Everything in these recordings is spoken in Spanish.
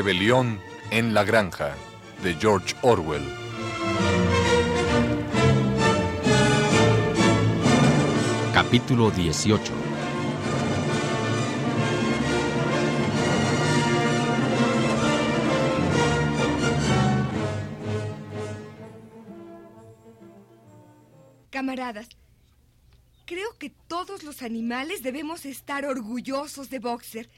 rebelión en la granja de George Orwell. Capítulo 18 Camaradas, creo que todos los animales debemos estar orgullosos de Boxer,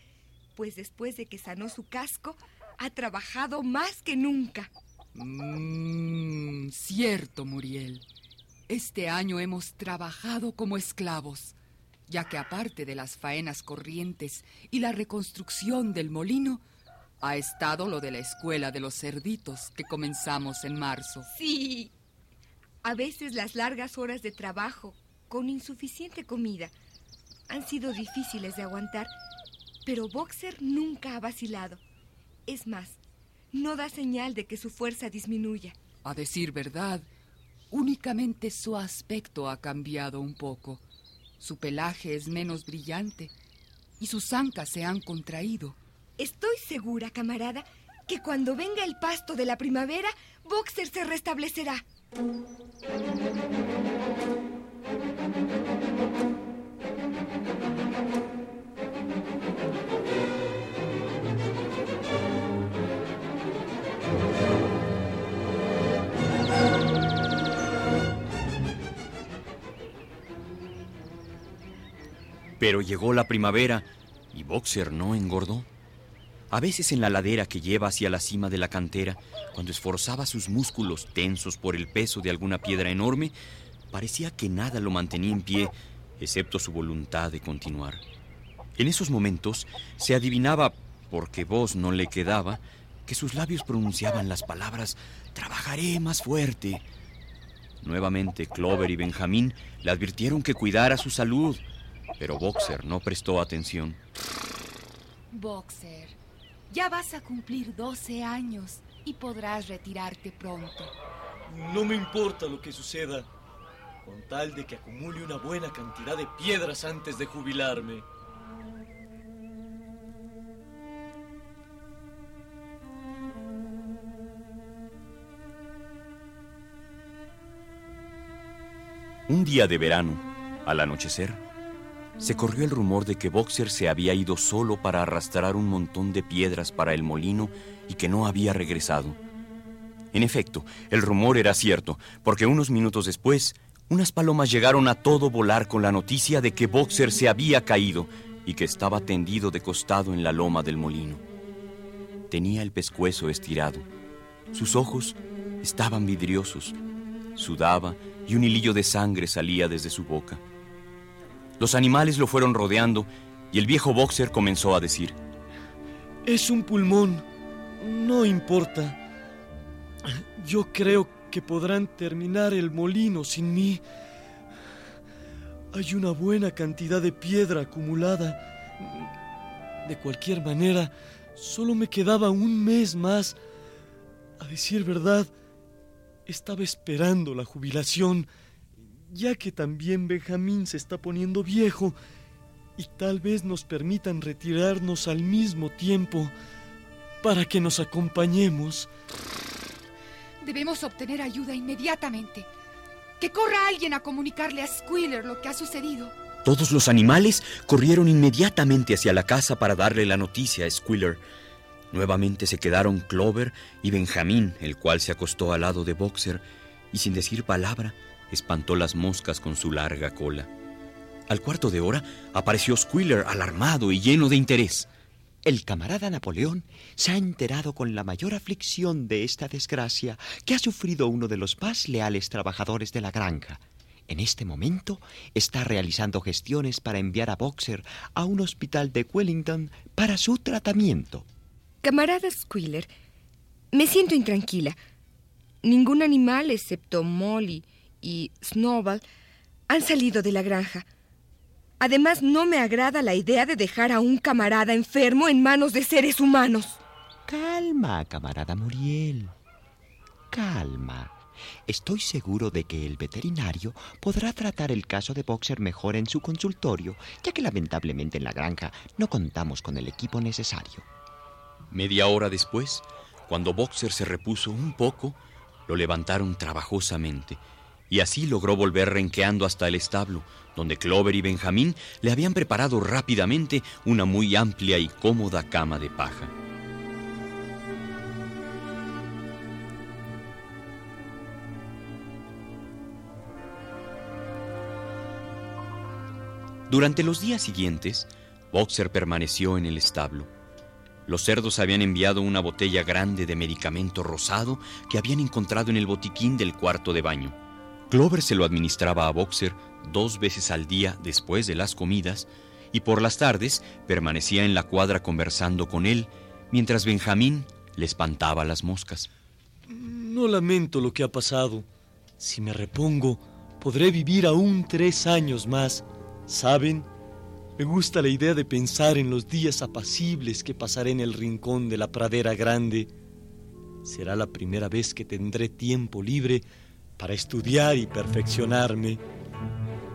pues después de que sanó su casco, ha trabajado más que nunca. Mmm, cierto, Muriel. Este año hemos trabajado como esclavos, ya que aparte de las faenas corrientes y la reconstrucción del molino, ha estado lo de la escuela de los cerditos que comenzamos en marzo. Sí. A veces las largas horas de trabajo, con insuficiente comida, han sido difíciles de aguantar, pero Boxer nunca ha vacilado. Es más, no da señal de que su fuerza disminuya. A decir verdad, únicamente su aspecto ha cambiado un poco. Su pelaje es menos brillante y sus ancas se han contraído. Estoy segura, camarada, que cuando venga el pasto de la primavera, Boxer se restablecerá. Pero llegó la primavera y Boxer no engordó. A veces en la ladera que lleva hacia la cima de la cantera, cuando esforzaba sus músculos tensos por el peso de alguna piedra enorme, parecía que nada lo mantenía en pie, excepto su voluntad de continuar. En esos momentos se adivinaba, porque voz no le quedaba, que sus labios pronunciaban las palabras Trabajaré más fuerte. Nuevamente Clover y Benjamín le advirtieron que cuidara su salud, pero Boxer no prestó atención. Boxer, ya vas a cumplir 12 años y podrás retirarte pronto. No me importa lo que suceda, con tal de que acumule una buena cantidad de piedras antes de jubilarme. Un día de verano, al anochecer, se corrió el rumor de que Boxer se había ido solo para arrastrar un montón de piedras para el molino y que no había regresado. En efecto, el rumor era cierto, porque unos minutos después, unas palomas llegaron a todo volar con la noticia de que Boxer se había caído y que estaba tendido de costado en la loma del molino. Tenía el pescuezo estirado. Sus ojos estaban vidriosos. Sudaba y un hilillo de sangre salía desde su boca. Los animales lo fueron rodeando y el viejo boxer comenzó a decir, Es un pulmón, no importa. Yo creo que podrán terminar el molino sin mí. Hay una buena cantidad de piedra acumulada. De cualquier manera, solo me quedaba un mes más. A decir verdad, estaba esperando la jubilación, ya que también Benjamín se está poniendo viejo y tal vez nos permitan retirarnos al mismo tiempo para que nos acompañemos. Debemos obtener ayuda inmediatamente. Que corra alguien a comunicarle a Squealer lo que ha sucedido. Todos los animales corrieron inmediatamente hacia la casa para darle la noticia a Squealer. Nuevamente se quedaron Clover y Benjamín, el cual se acostó al lado de Boxer y sin decir palabra espantó las moscas con su larga cola. Al cuarto de hora apareció Squealer alarmado y lleno de interés. El camarada Napoleón se ha enterado con la mayor aflicción de esta desgracia que ha sufrido uno de los más leales trabajadores de la granja. En este momento está realizando gestiones para enviar a Boxer a un hospital de Wellington para su tratamiento. Camarada Squealer, me siento intranquila. Ningún animal, excepto Molly y Snowball, han salido de la granja. Además, no me agrada la idea de dejar a un camarada enfermo en manos de seres humanos. Calma, camarada Muriel. Calma. Estoy seguro de que el veterinario podrá tratar el caso de Boxer mejor en su consultorio, ya que lamentablemente en la granja no contamos con el equipo necesario. Media hora después, cuando Boxer se repuso un poco, lo levantaron trabajosamente y así logró volver renqueando hasta el establo, donde Clover y Benjamín le habían preparado rápidamente una muy amplia y cómoda cama de paja. Durante los días siguientes, Boxer permaneció en el establo. Los cerdos habían enviado una botella grande de medicamento rosado que habían encontrado en el botiquín del cuarto de baño. Clover se lo administraba a Boxer dos veces al día después de las comidas y por las tardes permanecía en la cuadra conversando con él mientras Benjamín le espantaba las moscas. No lamento lo que ha pasado. Si me repongo, podré vivir aún tres años más. ¿Saben? Me gusta la idea de pensar en los días apacibles que pasaré en el rincón de la pradera grande. Será la primera vez que tendré tiempo libre para estudiar y perfeccionarme.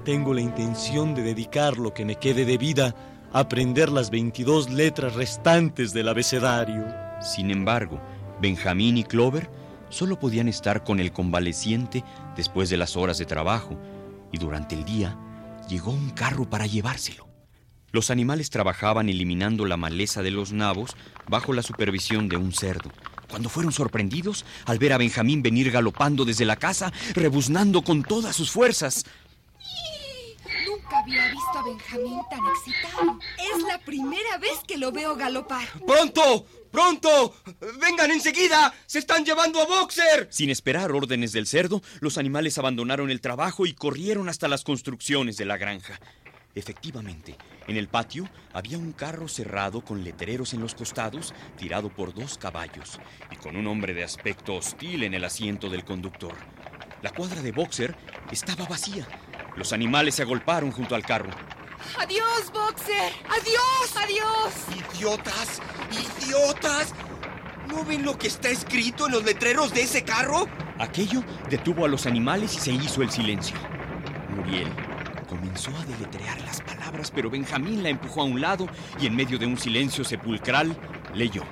Tengo la intención de dedicar lo que me quede de vida a aprender las 22 letras restantes del abecedario. Sin embargo, Benjamín y Clover solo podían estar con el convaleciente después de las horas de trabajo, y durante el día llegó un carro para llevárselo. Los animales trabajaban eliminando la maleza de los nabos bajo la supervisión de un cerdo cuando fueron sorprendidos al ver a Benjamín venir galopando desde la casa, rebuznando con todas sus fuerzas. Nunca había visto a Benjamín tan excitado. Es la primera vez que lo veo galopar. ¡Pronto! ¡Pronto! ¡Vengan enseguida! ¡Se están llevando a Boxer! Sin esperar órdenes del cerdo, los animales abandonaron el trabajo y corrieron hasta las construcciones de la granja. Efectivamente, en el patio había un carro cerrado con letreros en los costados, tirado por dos caballos, y con un hombre de aspecto hostil en el asiento del conductor. La cuadra de Boxer estaba vacía. Los animales se agolparon junto al carro. ¡Adiós, Boxer! ¡Adiós! ¡Adiós! ¡Idiotas! ¡Idiotas! ¿No ven lo que está escrito en los letreros de ese carro? Aquello detuvo a los animales y se hizo el silencio. Muriel comenzó a deletrear las palabras, pero Benjamín la empujó a un lado y en medio de un silencio sepulcral leyó.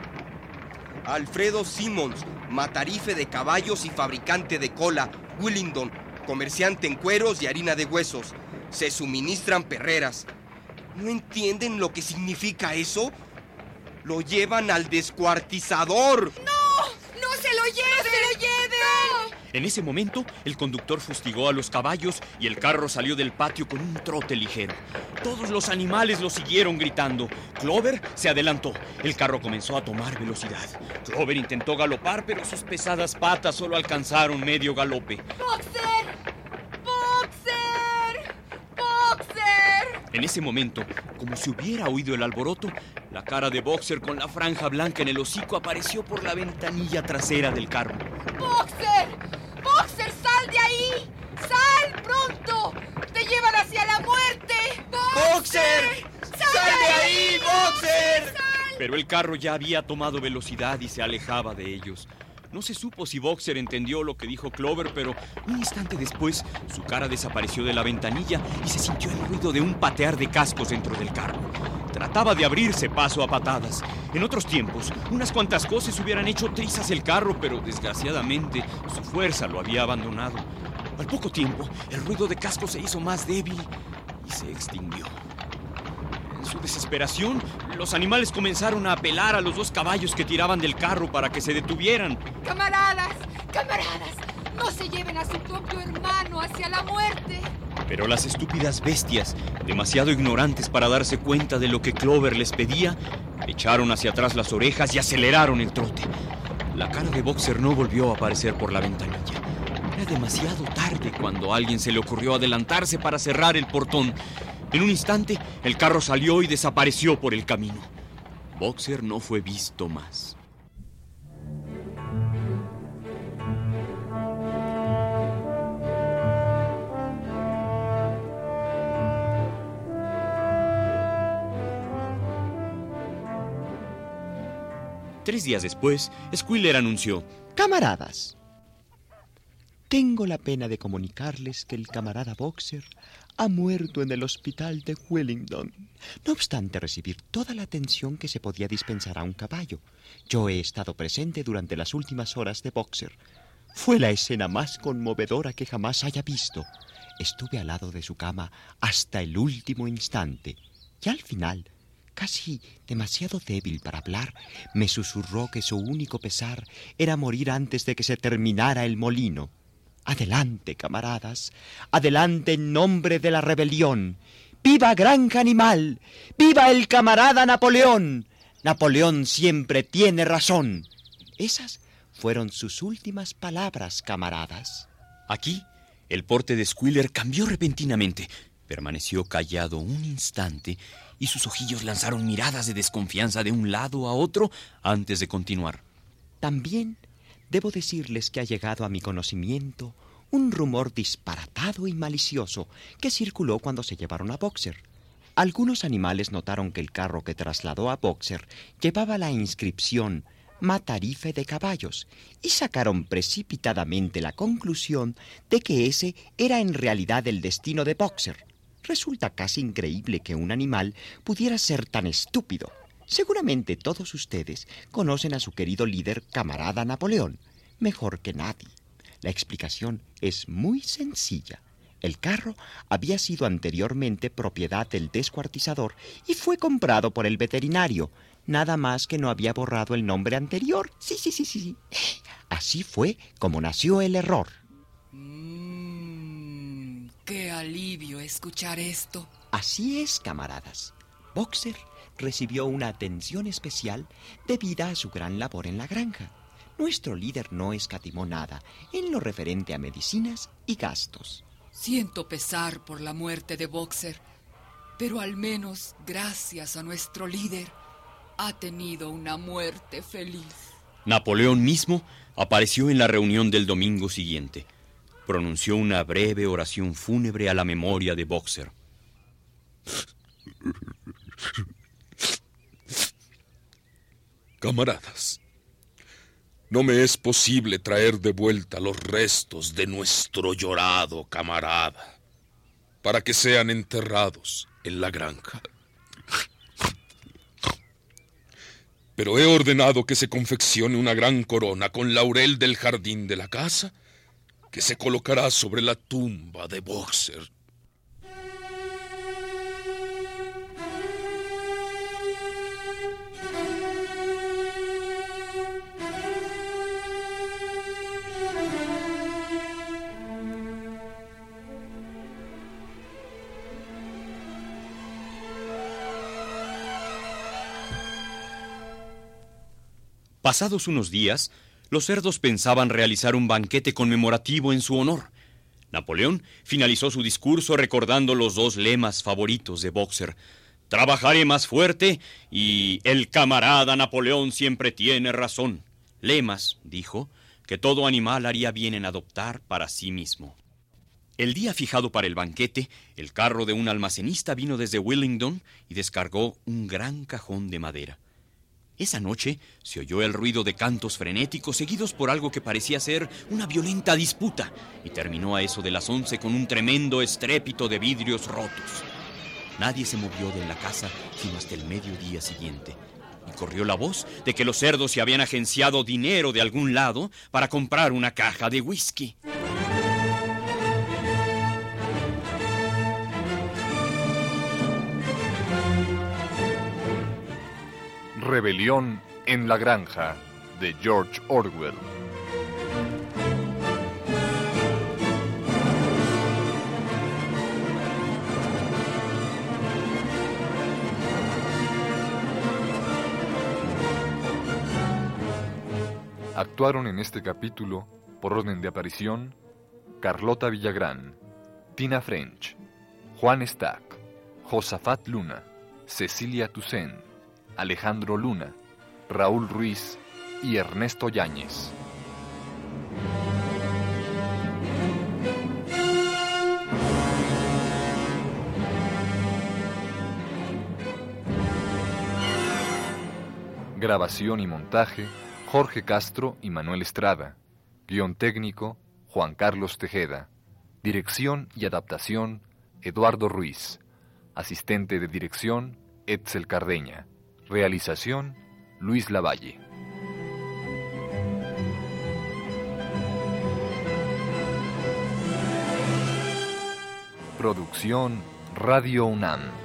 Alfredo Simmons, matarife de caballos y fabricante de cola, Willingdon, comerciante en cueros y harina de huesos. Se suministran perreras. ¿No entienden lo que significa eso? Lo llevan al descuartizador. ¡No! ¡No se lo lleven! ¡No se lo lleven! En ese momento, el conductor fustigó a los caballos y el carro salió del patio con un trote ligero. Todos los animales lo siguieron gritando. Clover se adelantó. El carro comenzó a tomar velocidad. Clover intentó galopar, pero sus pesadas patas solo alcanzaron medio galope. ¡Boxer! ¡Boxer! ¡Boxer! En ese momento, como si hubiera oído el alboroto, la cara de Boxer con la franja blanca en el hocico apareció por la ventanilla trasera del carro. ¡Boxer! ¡Boxer, sal de ahí! ¡Sal pronto! ¡Te llevan hacia la muerte! ¡Boxer! ¡Sal de ahí, Boxer! Pero el carro ya había tomado velocidad y se alejaba de ellos. No se supo si Boxer entendió lo que dijo Clover, pero un instante después su cara desapareció de la ventanilla y se sintió el ruido de un patear de cascos dentro del carro. Trataba de abrirse paso a patadas. En otros tiempos, unas cuantas cosas hubieran hecho trizas el carro, pero desgraciadamente su fuerza lo había abandonado. Al poco tiempo, el ruido de cascos se hizo más débil y se extinguió. En su desesperación, los animales comenzaron a apelar a los dos caballos que tiraban del carro para que se detuvieran. ¡Camaradas! ¡Camaradas! ¡No se lleven a su propio hermano hacia la muerte! Pero las estúpidas bestias, demasiado ignorantes para darse cuenta de lo que Clover les pedía, echaron hacia atrás las orejas y aceleraron el trote. La cara de Boxer no volvió a aparecer por la ventanilla. Era demasiado tarde cuando a alguien se le ocurrió adelantarse para cerrar el portón. En un instante, el carro salió y desapareció por el camino. Boxer no fue visto más. Tres días después, Squiller anunció: Camaradas, tengo la pena de comunicarles que el camarada Boxer ha muerto en el hospital de Wellington. No obstante recibir toda la atención que se podía dispensar a un caballo, yo he estado presente durante las últimas horas de Boxer. Fue la escena más conmovedora que jamás haya visto. Estuve al lado de su cama hasta el último instante y al final, casi demasiado débil para hablar, me susurró que su único pesar era morir antes de que se terminara el molino. Adelante, camaradas, adelante en nombre de la rebelión. ¡Viva Granja Animal! ¡Viva el camarada Napoleón! Napoleón siempre tiene razón. Esas fueron sus últimas palabras, camaradas. Aquí, el porte de Squiller cambió repentinamente. Permaneció callado un instante y sus ojillos lanzaron miradas de desconfianza de un lado a otro antes de continuar. También debo decirles que ha llegado a mi conocimiento un rumor disparatado y malicioso que circuló cuando se llevaron a Boxer. Algunos animales notaron que el carro que trasladó a Boxer llevaba la inscripción Matarife de caballos y sacaron precipitadamente la conclusión de que ese era en realidad el destino de Boxer. Resulta casi increíble que un animal pudiera ser tan estúpido. Seguramente todos ustedes conocen a su querido líder camarada Napoleón, mejor que nadie. La explicación es muy sencilla. El carro había sido anteriormente propiedad del descuartizador y fue comprado por el veterinario, nada más que no había borrado el nombre anterior. Sí, sí, sí, sí. Así fue como nació el error. Mmm, qué alivio escuchar esto. Así es, camaradas. Boxer recibió una atención especial debida a su gran labor en la granja. Nuestro líder no escatimó nada en lo referente a medicinas y gastos. Siento pesar por la muerte de Boxer, pero al menos gracias a nuestro líder ha tenido una muerte feliz. Napoleón mismo apareció en la reunión del domingo siguiente. Pronunció una breve oración fúnebre a la memoria de Boxer. Camaradas, no me es posible traer de vuelta los restos de nuestro llorado camarada para que sean enterrados en la granja. Pero he ordenado que se confeccione una gran corona con laurel del jardín de la casa que se colocará sobre la tumba de Boxer. Pasados unos días, los cerdos pensaban realizar un banquete conmemorativo en su honor. Napoleón finalizó su discurso recordando los dos lemas favoritos de Boxer. Trabajaré más fuerte y el camarada Napoleón siempre tiene razón. Lemas, dijo, que todo animal haría bien en adoptar para sí mismo. El día fijado para el banquete, el carro de un almacenista vino desde Willingdon y descargó un gran cajón de madera. Esa noche se oyó el ruido de cantos frenéticos seguidos por algo que parecía ser una violenta disputa y terminó a eso de las once con un tremendo estrépito de vidrios rotos. Nadie se movió de la casa sino hasta el mediodía siguiente y corrió la voz de que los cerdos se habían agenciado dinero de algún lado para comprar una caja de whisky. Rebelión en la Granja de George Orwell. Actuaron en este capítulo, por orden de aparición, Carlota Villagrán, Tina French, Juan Stack, Josafat Luna, Cecilia Toussaint, Alejandro Luna, Raúl Ruiz y Ernesto Yáñez. Grabación y montaje, Jorge Castro y Manuel Estrada. Guión técnico, Juan Carlos Tejeda. Dirección y adaptación, Eduardo Ruiz. Asistente de dirección, Etzel Cardeña. Realización, Luis Lavalle. Producción, Radio UNAM.